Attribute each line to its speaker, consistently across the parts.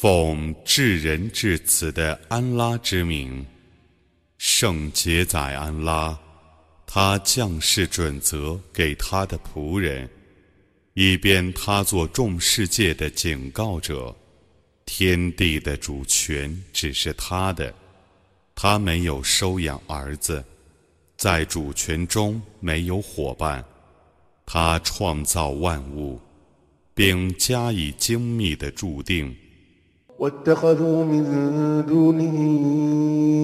Speaker 1: 奉至仁至慈的安拉之名，圣洁载安拉，他降世准则给他的仆人，以便他做众世界的警告者。天地的主权只是他的，他没有收养儿子，在主权中没有伙伴。他创造万物，并加以精密的注定。
Speaker 2: واتخذوا من دونه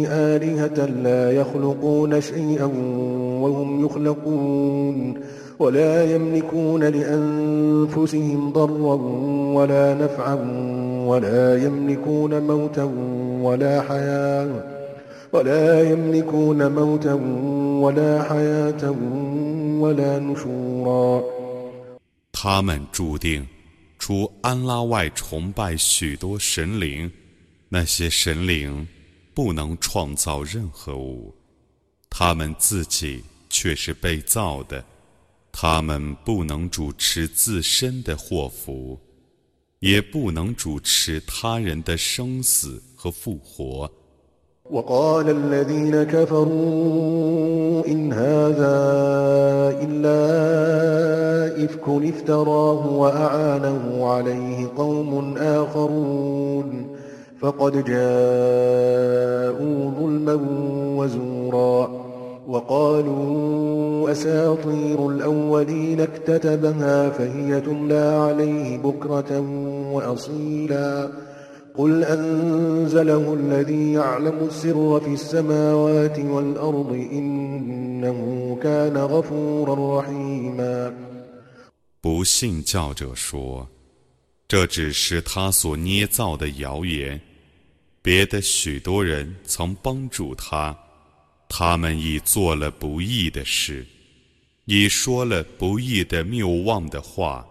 Speaker 2: آلهة لا يخلقون شيئا وهم يخلقون ولا يملكون لأنفسهم ضرا ولا نفعا ولا يملكون موتا ولا حياة ولا يملكون موتا ولا حياة ولا نشورا
Speaker 1: 他们注定 除安拉外，崇拜许多神灵，那些神灵不能创造任何物，他们自己却是被造的，他们不能主持自身的祸福，也不能主持他人的生死和复活。
Speaker 2: وقال الذين كفروا إن هذا إلا إفك افتراه وأعانه عليه قوم آخرون فقد جاءوا ظلما وزورا وقالوا أساطير الأولين اكتتبها فهي تملى عليه بكرة وأصيلا قل أنزله الذي يعلم السر في السماوات والأرض إنه كان غفورا رحيما
Speaker 1: 不信教者说：“这只是他所捏造的谣言。别的许多人曾帮助他，他们已做了不义的事，已说了不义的谬妄的话。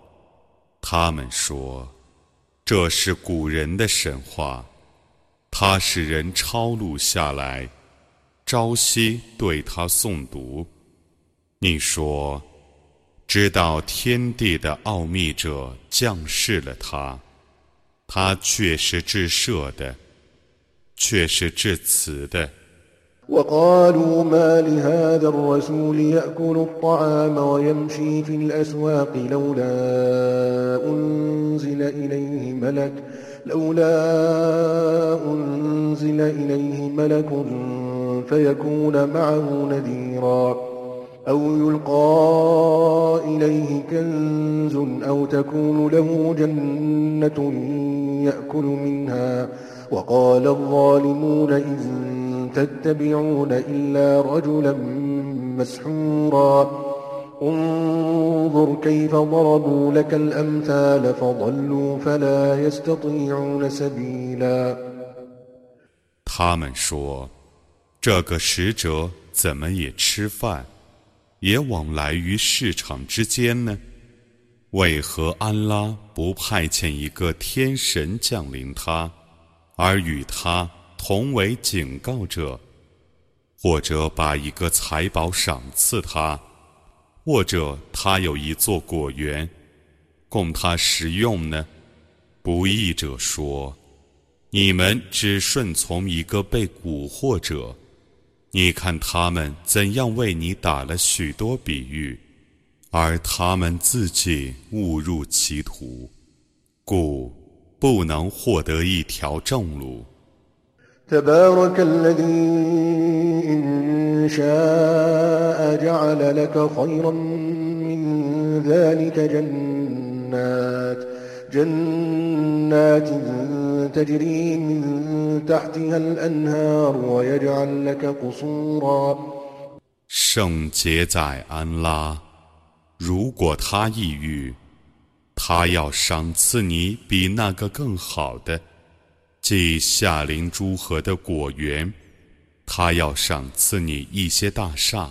Speaker 1: 他们说。”这是古人的神话，他使人抄录下来，朝夕对他诵读。你说，知道天地的奥秘者降世了他，他却是至赦的，却是至慈的。
Speaker 2: وقالوا ما لهذا الرسول يأكل الطعام ويمشي في الأسواق لولا أنزل إليه ملك لولا أنزل إليه ملك فيكون معه نذيرا أو يلقى إليه كنز أو تكون له جنة يأكل منها وقال الظالمون إذ تتبعون إلا رجلا مسحورا انظر كيف ضربوا لك الأمثال فضلوا فلا يستطيعون سبيلا
Speaker 1: 他们说：“这个使者怎么也吃饭， 也往来于市场之间呢？为何安拉不派遣一个天神降临他，而与他？”同为警告者，或者把一个财宝赏赐他，或者他有一座果园，供他食用呢？不义者说：“你们只顺从一个被蛊惑者。你看他们怎样为你打了许多比喻，而他们自己误入歧途，故不能获得一条正路。”
Speaker 2: تبارك الذي إن شاء جعل لك خيرا من ذلك جنات جنات تجري من تحتها الأنهار ويجعل لك قصورا
Speaker 1: 圣洁在安拉，如果他抑郁，他要赏赐你比那个更好的。 即夏林诸河的果园，他要赏赐你一些大厦。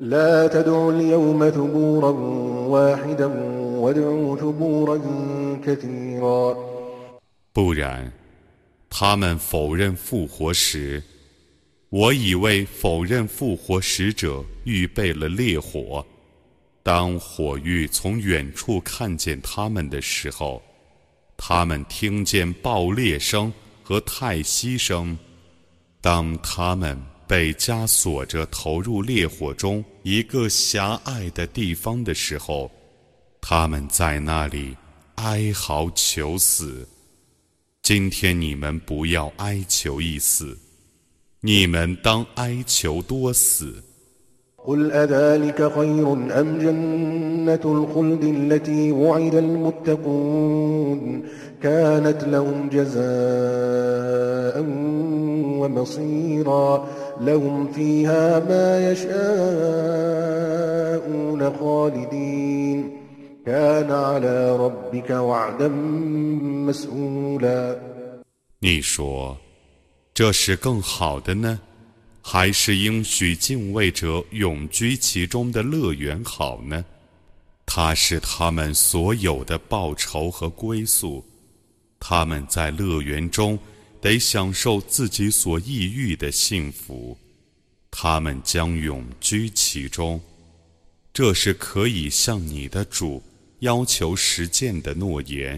Speaker 2: لا تدعوا اليوم ثبورا واحدا وادعوا ثبورا كثيرا
Speaker 1: 不然，他们否认复活时，我已为否认复活使者预备了烈火。当火狱从远处看见他们的时候，他们听见爆裂声和叹息声。当他们 被枷锁着投入烈火中一个狭隘的地方的时候，他们在那里哀嚎求死。今天你们不要哀求一死，你们当哀求多死。
Speaker 2: لهم فيها ما يشاءون خالدين كان على ربك وعدا مسؤولا
Speaker 1: 你说，这是更好的呢， 还是应许敬畏者永居其中的乐园好呢？它是他们所有的报酬和归宿，他们在乐园中。得享受自己所抑郁的幸福，他们将永居其中。这是可以向你的主要求实践的诺言。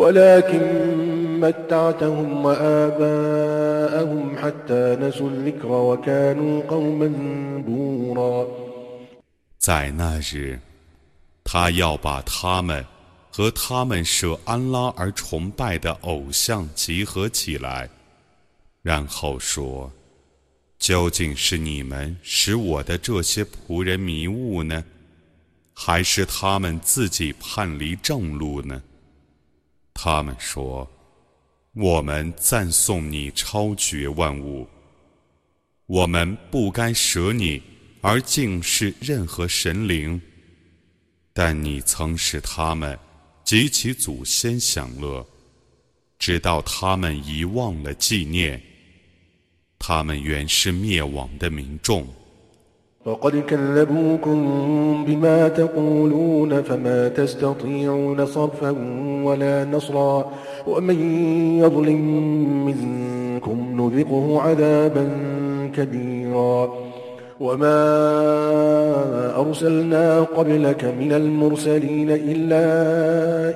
Speaker 2: ولكن متعتهم وآباءهم حتى نسوا الذكر وكانوا قوما بورا
Speaker 1: 在那日，他要把他们和他们舍安拉而崇拜的偶像集合起来，然后说：“究竟是你们使我的这些仆人迷雾呢，还是他们自己叛离正路呢？” 他们说：“我们赞颂你超绝万物，我们不该舍你。”而敬视任何神灵，但你曾使他们及其祖先享乐，直到他们遗忘了纪念。他们原是灭亡的民众。
Speaker 2: وقد كذبوكم بما تقولون فما تستطيعون صرفا ولا نصرا ومن يظلم منكم نذقه عذابا كبيرا وما أرسلنا قبلك من المرسلين إلا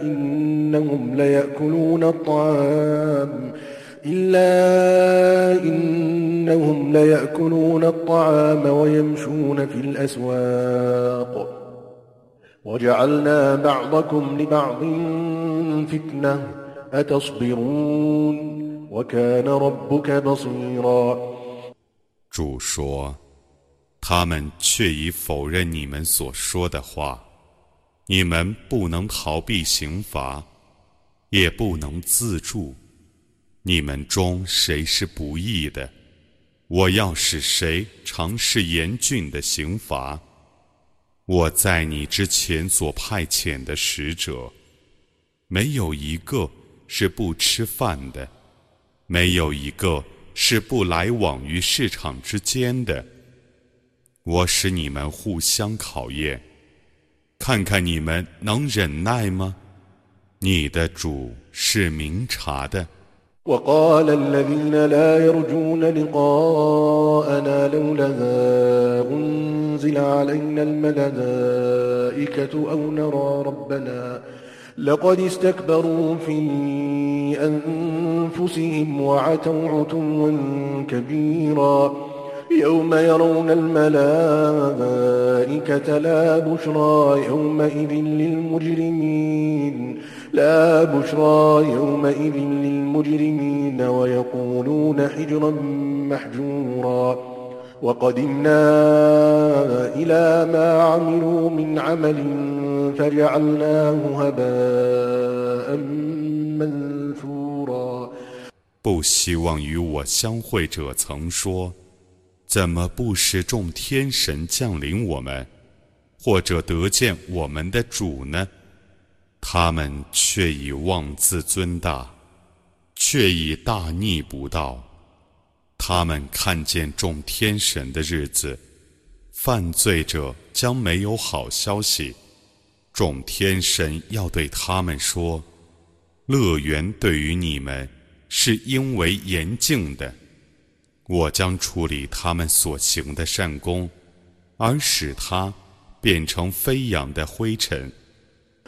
Speaker 2: إنهم ليأكلون الطعام إلا إنهم ليأكلون الطعام ويمشون في الأسواق وجعلنا بعضكم لبعض فتنة أتصبرون وكان ربك بصيرا
Speaker 1: 主说。他们却已否认你们所说的话，你们不能逃避刑罚，也不能自助。 你们中谁是不义的？我要使谁尝试严峻的刑罚？我在你之前所派遣的使者，没有一个是不吃饭的，没有一个是不来往于市场之间的。我使你们互相考验，看看你们能忍耐吗？你的主是明察的。
Speaker 2: وقال الذين لا يرجون لقاءنا لولا أنزل علينا الملائكة أو نرى ربنا لقد استكبروا في أنفسهم وعتوا عتوا كبيرا يوم يرون الملائكة لا بشرى يومئذ للمجرمين لا بشرى يومئذ للمجرمين ويقولون حجرا محجورا وقدمنا إلى ما عملوا من عمل فجعلناه هباء منثورا
Speaker 1: 不希望与我相会者曾说：“怎么不使众天神降临我们，或者得见我们的主呢？” 他们却以妄自尊大，却以大逆不道。他们看见众天神的日子，犯罪者将没有好消息。众天神要对他们说：“乐园对于你们是因为严禁的，我将处理他们所行的善功，而使它变成飞扬的灰尘。”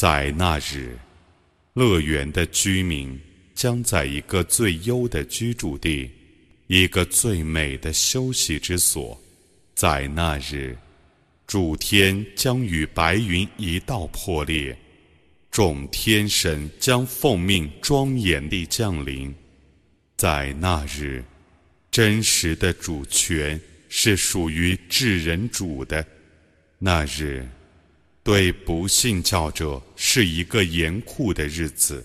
Speaker 1: 在那日，乐园的居民将在一个最优的居住地，一个最美的休息之所。在那日，主天将与白云一道破裂，众天神将奉命庄严地降临。在那日，真实的主权是属于至人主的。那日。对不信教者是一个严酷的日子。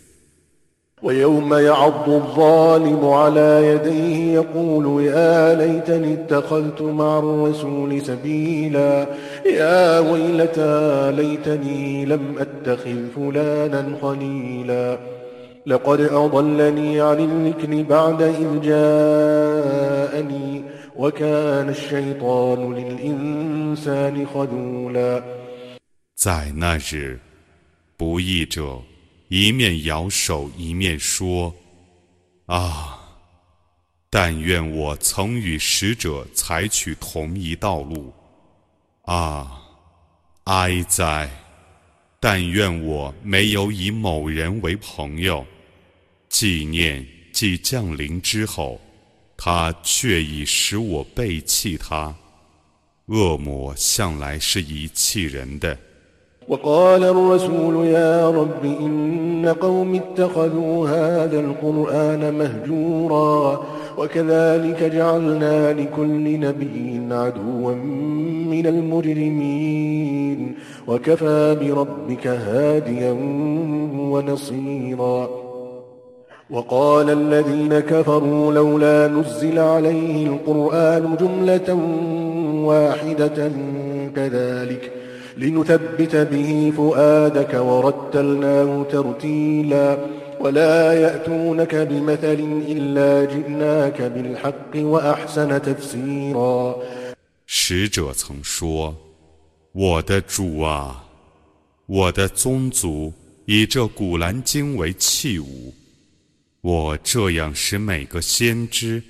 Speaker 2: ويوم يعض الظالم على يديه يقول يا ليتني اتخذت مع الرسول سبيلا يا ويلتى ليتني لم اتخذ فلانا خليلا لقد اضلني عن الذكر بعد اذ جاءني وكان الشيطان للانسان خذولا
Speaker 1: 在那日，不义者一面摇手，一面说：“啊，但愿我曾与使者采取同一道路。啊，哀哉！但愿我没有以某人为朋友。纪念既降临之后，他却已使我背弃他。恶魔向来是遗弃人的。”
Speaker 2: وقال الرسول يا رب إن قوم اتخذوا هذا القرآن مهجورا وكذلك جعلنا لكل نبي عدوا من المجرمين وكفى بربك هاديا ونصيرا. وقال الذين كفروا لولا نزل عليه القرآن جملة واحدة كذلك ۖ لنثبت به فؤادك ورتلناه ترتيلا ولا يأتونك بمثل إلا جئناك بالحق وأحسن تفسيرا
Speaker 1: 使者曾说：“我的主啊，我的宗族以这古兰经为器物，我这样使每个先知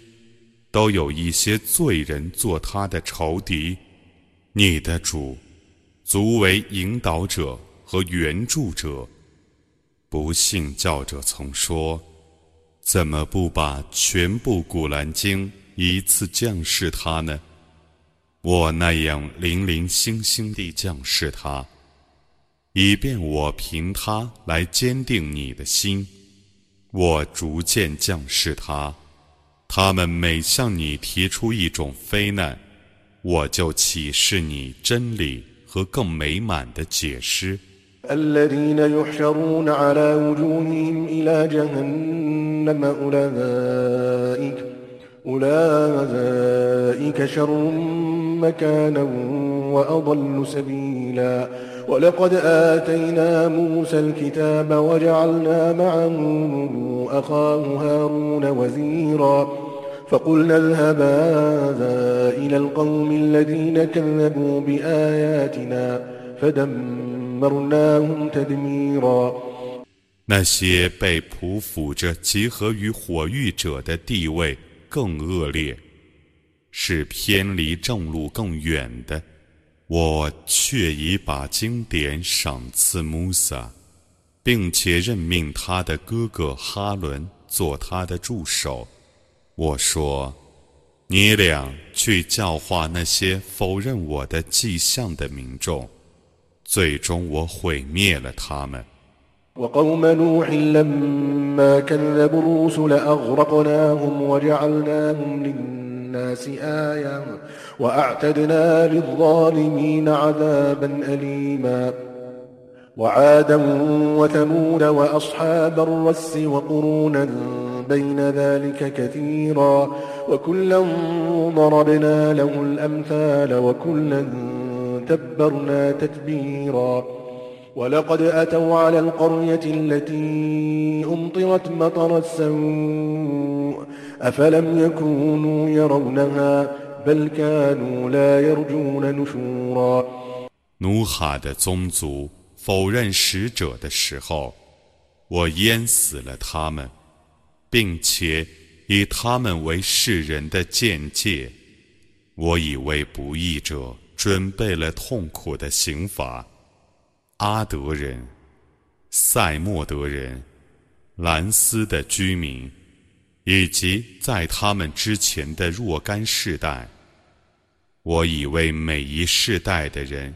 Speaker 1: 都有一些罪人做他的仇敌。你的主。” 足为引导者和援助者。不信教者曾说：“怎么不把全部古兰经一次降世他呢？”我那样零零星星地降世他，以便我凭他来坚定你的心。我逐渐降世他，他们每向你提出一种非难，我就启示你真理。和更美满的解释。
Speaker 2: الذين يحشرون على وجوههم إلى جهنم أولئك أولئك شر مكانا وأضل سبيلا ولقد آتينا موسى الكتاب وجعلنا معه أخاه هارون وزيرا فقلنا اذهبا إلى القوم الذين كذبوا بآياتنا فدمرناهم تدميرا
Speaker 1: 那些被匍匐着集合于火域者的地位更恶劣，是偏离正路更远的。我却已把经典赏赐穆萨，并且任命他的哥哥哈伦做他的助手。 我说：“你俩去教化那些否认我的迹象的民众。”最终，我毁灭了他们。
Speaker 2: الناس آية وأعتدنا للظالمين عذابا أليما وعادا وثمود وأصحاب الرس وقرونا بين ذلك كثيرا وكلا ضربنا له الأمثال وكلا تبرنا تتبيرا ولقد أتوا على القرية التي أمطرت مطر السوء أفلم يكونوا يرونها بل كانوا لا يرجون نشورا
Speaker 1: 努哈的宗族 否认使者的时候，我淹死了他们，并且以他们为世人的见解。我以为不义者准备了痛苦的刑罚。阿德人、塞莫德人、兰斯的居民，以及在他们之前的若干世代，我已为每一世代的人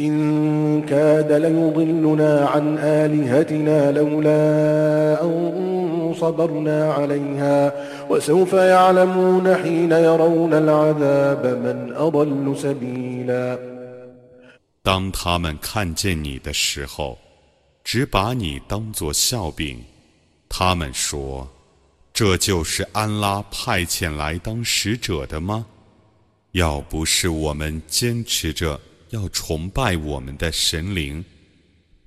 Speaker 2: إن كاد ليضلنا عن آلهتنا لولا أن صبرنا عليها وسوف يعلمون حين يرون العذاب من أضل سبيلا
Speaker 1: 当他们看见你的时候，只把你当作笑柄，他们说：“这就是安拉派遣来当使者的吗？要不是我们坚持着 要崇拜我们的神灵，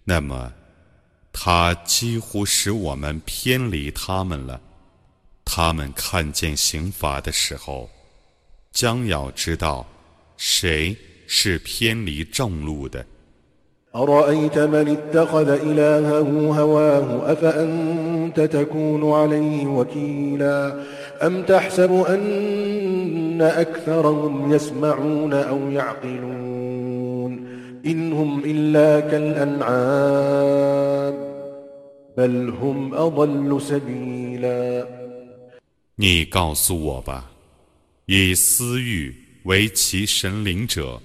Speaker 1: 那么他几乎使我们偏离他们了。他们看见刑罚的时候，将要知道谁是偏离正路的。”
Speaker 2: أرأيت من اتخذ إلهه هواه أفأنت تكون عليه وكيلا أم تحسب أن أكثرهم يسمعون أو يعقلون إن هم إلا كالأنعام بل هم أضل سبيلا
Speaker 1: 你告诉我吧，以私欲为其神灵者。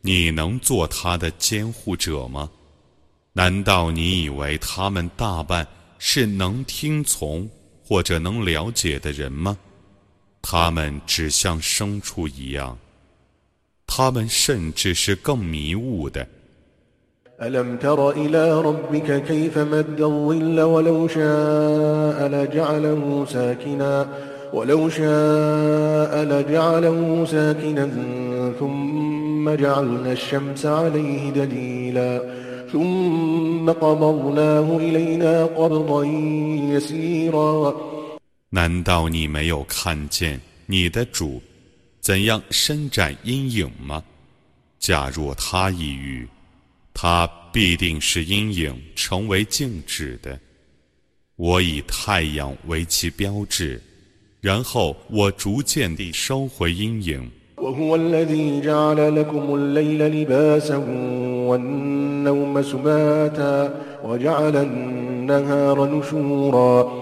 Speaker 1: 你能做他的监护者吗？难道你以为他们大半是能听从或者能了解的人吗？他们只像牲畜一样， 他们甚至是更迷雾的。
Speaker 2: ثم جعلنا الشمس عليه دليلا ثم قبضناه إلينا قبضا يسيرا
Speaker 1: 难道你没有看见你的主 怎样伸展阴影吗？假若他抑郁，他必定是阴影成为静止的。我以太阳为其标志，然后我逐渐地收回阴影。
Speaker 2: وهو الذي جعل لكم الليل لباسا والنوم سباتا وجعل النهار نشورا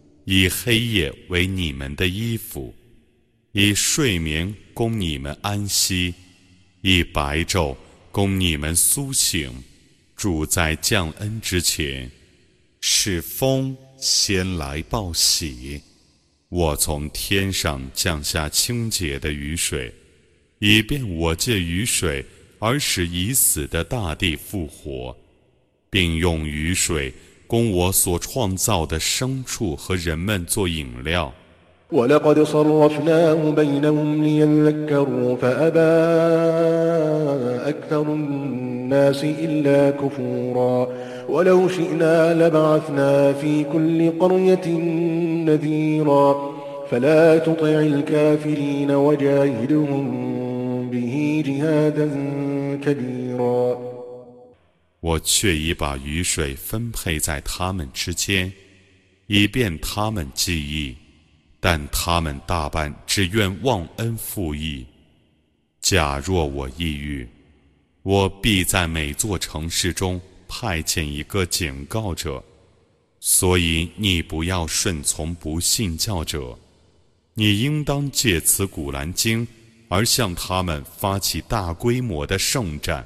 Speaker 1: 以黑夜为你们的衣服，以睡眠供你们安息，以白昼供你们苏醒。主在降恩之前，是风先来报喜。我从天上降下清洁的雨水，以便我借雨水而使已死的大地复活，并用雨水。供我所创造的牲畜和人们做饮料。
Speaker 2: ولقد صرفناه بينهم ليذكروا فأبى أكثر الناس إلا كفورا ولو شئنا لبعثنا في كل قرية نذيرا فلا تطع الكافرين وجاهدهم به جهادا كبيرا
Speaker 1: 我却已把雨水分配在他们之间，以便他们记忆，但他们大半只愿忘恩负义。假若我抑郁，我必在每座城市中派遣一个警告者。所以你不要顺从不信教者，你应当借此古兰经而向他们发起大规模的圣战。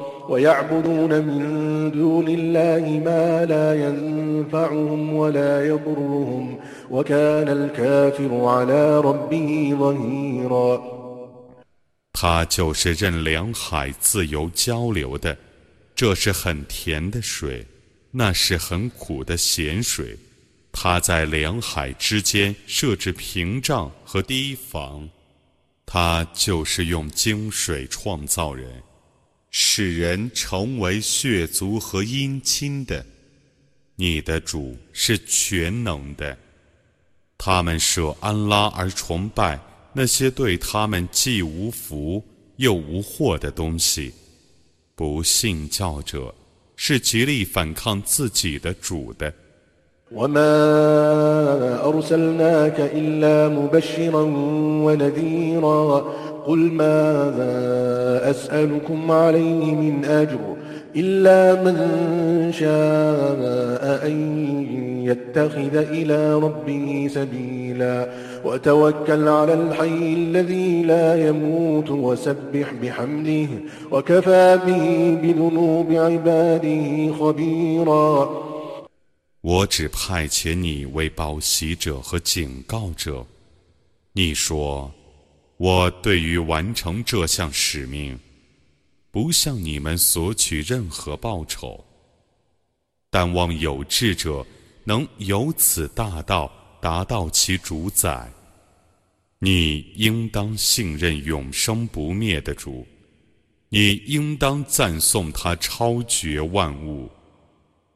Speaker 2: ويعبدون من دون الله ما لا ينفعهم ولا يضرهم وكان الكافر على ربه ظهيرا
Speaker 1: 他就是任两海自由交流的，这是很甜的水，那是很苦的咸水。他在两海之间设置屏障和堤防，他就是用精水创造人。 使人成为血族和姻亲的，你的主是全能的。他们舍安拉而崇拜那些对他们既无福又无祸的东西，不信教者是极力反抗自己的主的。
Speaker 2: قل ماذا أسألكم عليه من أجر إلا من شاء أن يتخذ إلى ربه سبيلا وتوكل على الحي الذي لا يموت وسبح بحمده وكفى به بذنوب عباده خبيرا
Speaker 1: 我只派遣你为报喜者和警告者。你说。我对于完成这项使命，不向你们索取任何报酬。但望有志者能由此大道达到其主宰。你应当信任永生不灭的主，你应当赞颂他超绝万物，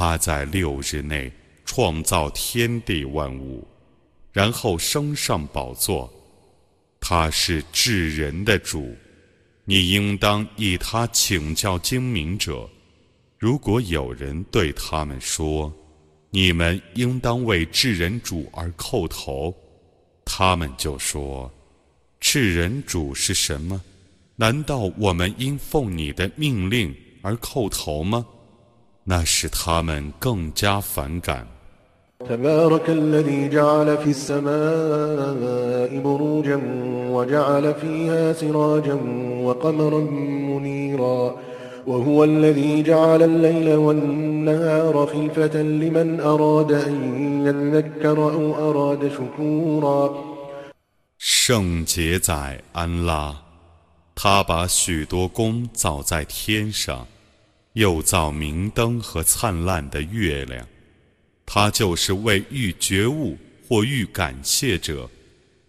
Speaker 1: 他在六日内创造天地万物。然后升上宝座，他是至人的主，你应当以他请教精明者。如果有人对他们说：“你们应当为至人主而叩头。”他们就说：“至人主是什么？难道我们应奉你的命令而叩头吗？那使他们更加反感。圣洁在安拉他把许多工造在天上又造明灯和灿烂的月亮。他就是为欲觉悟或欲感谢者，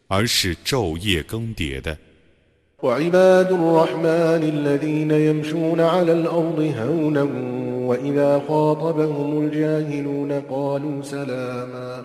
Speaker 1: 而是昼夜更迭的。
Speaker 2: وعباد الرحمن الذين يمشون على الأرض هونا وإذا خاطبهم الجاهلون قالوا سلاما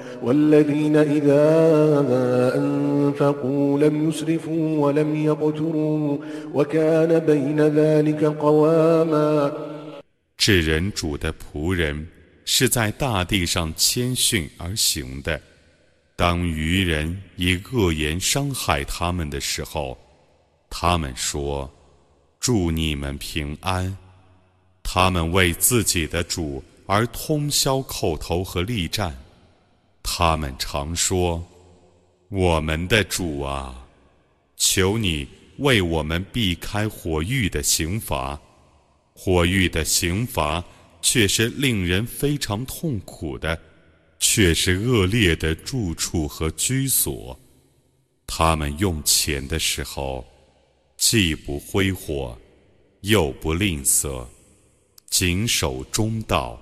Speaker 2: والذين إذا أنفقوا لم يسرفوا ولم يقتروا وكان بين ذلك قواما
Speaker 1: 至人主的仆人是在大地上谦逊而行的。当愚人以恶言伤害他们的时候，他们说：“祝你们平安。”他们为自己的主而通宵叩头和力战。 他们常说：“我们的主啊，求你为我们避开火狱的刑罚。火狱的刑罚却是令人非常痛苦的。”却是恶劣的住处和居所。他们用钱的时候，既不挥霍，又不吝啬，谨守中道。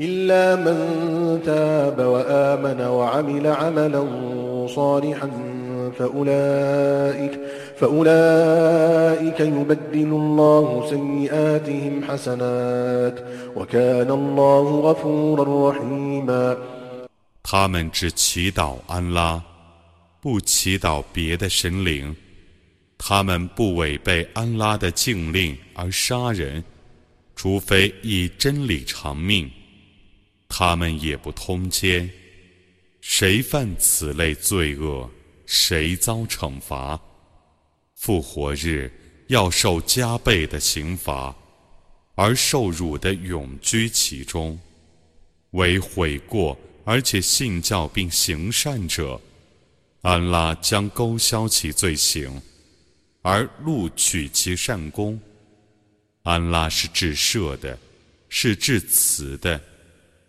Speaker 2: إلا من تاب وآمن وعمل عملا صالحا فأولئك فأولئك يبدل الله سيئاتهم حسنات وكان الله غفورا رحيما
Speaker 1: 他们只祈祷安拉，不祈祷别的神灵。他们不违背安拉的禁令而杀人，除非以真理偿命。 他们也不通奸。谁犯此类罪恶，谁遭惩罚。复活日要受加倍的刑罚，而受辱的永居其中。为悔过而且信教并行善者，安拉将勾销其罪行，而录取其善功。安拉是至赦的，是至慈的。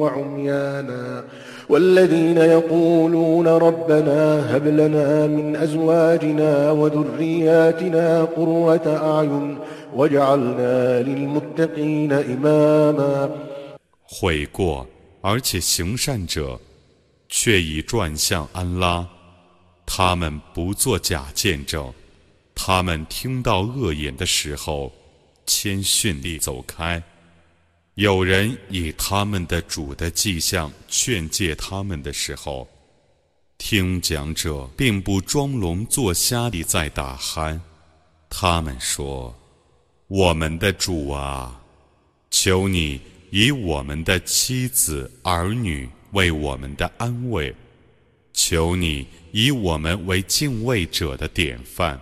Speaker 2: وعميانا والذين يقولون ربنا هب لنا من أزواجنا وذرياتنا قرة أعين واجعلنا للمتقين إماما
Speaker 1: 悔过而且行善者，却已转向安拉。他们不做假见证。他们听到恶言的时候，谦逊地走开。 有人以他们的主的迹象劝诫他们的时候，听讲者并不装聋作瞎地在打鼾。他们说：“我们的主啊，求你以我们的妻子儿女为我们的安慰，求你以我们为敬畏者的典范。”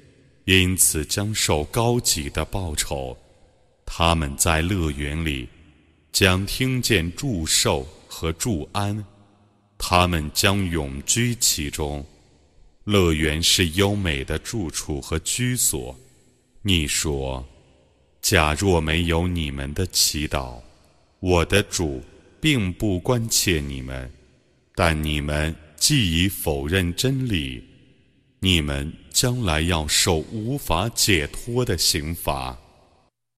Speaker 1: 因此将受高级的报酬。他们在乐园里将听见祝寿和祝安，他们将永居其中。乐园是优美的住处和居所。你说，假若没有你们的祈祷，我的主并不关切你们，但你们既已否认真理。你们将来要受无法解脱的刑罚。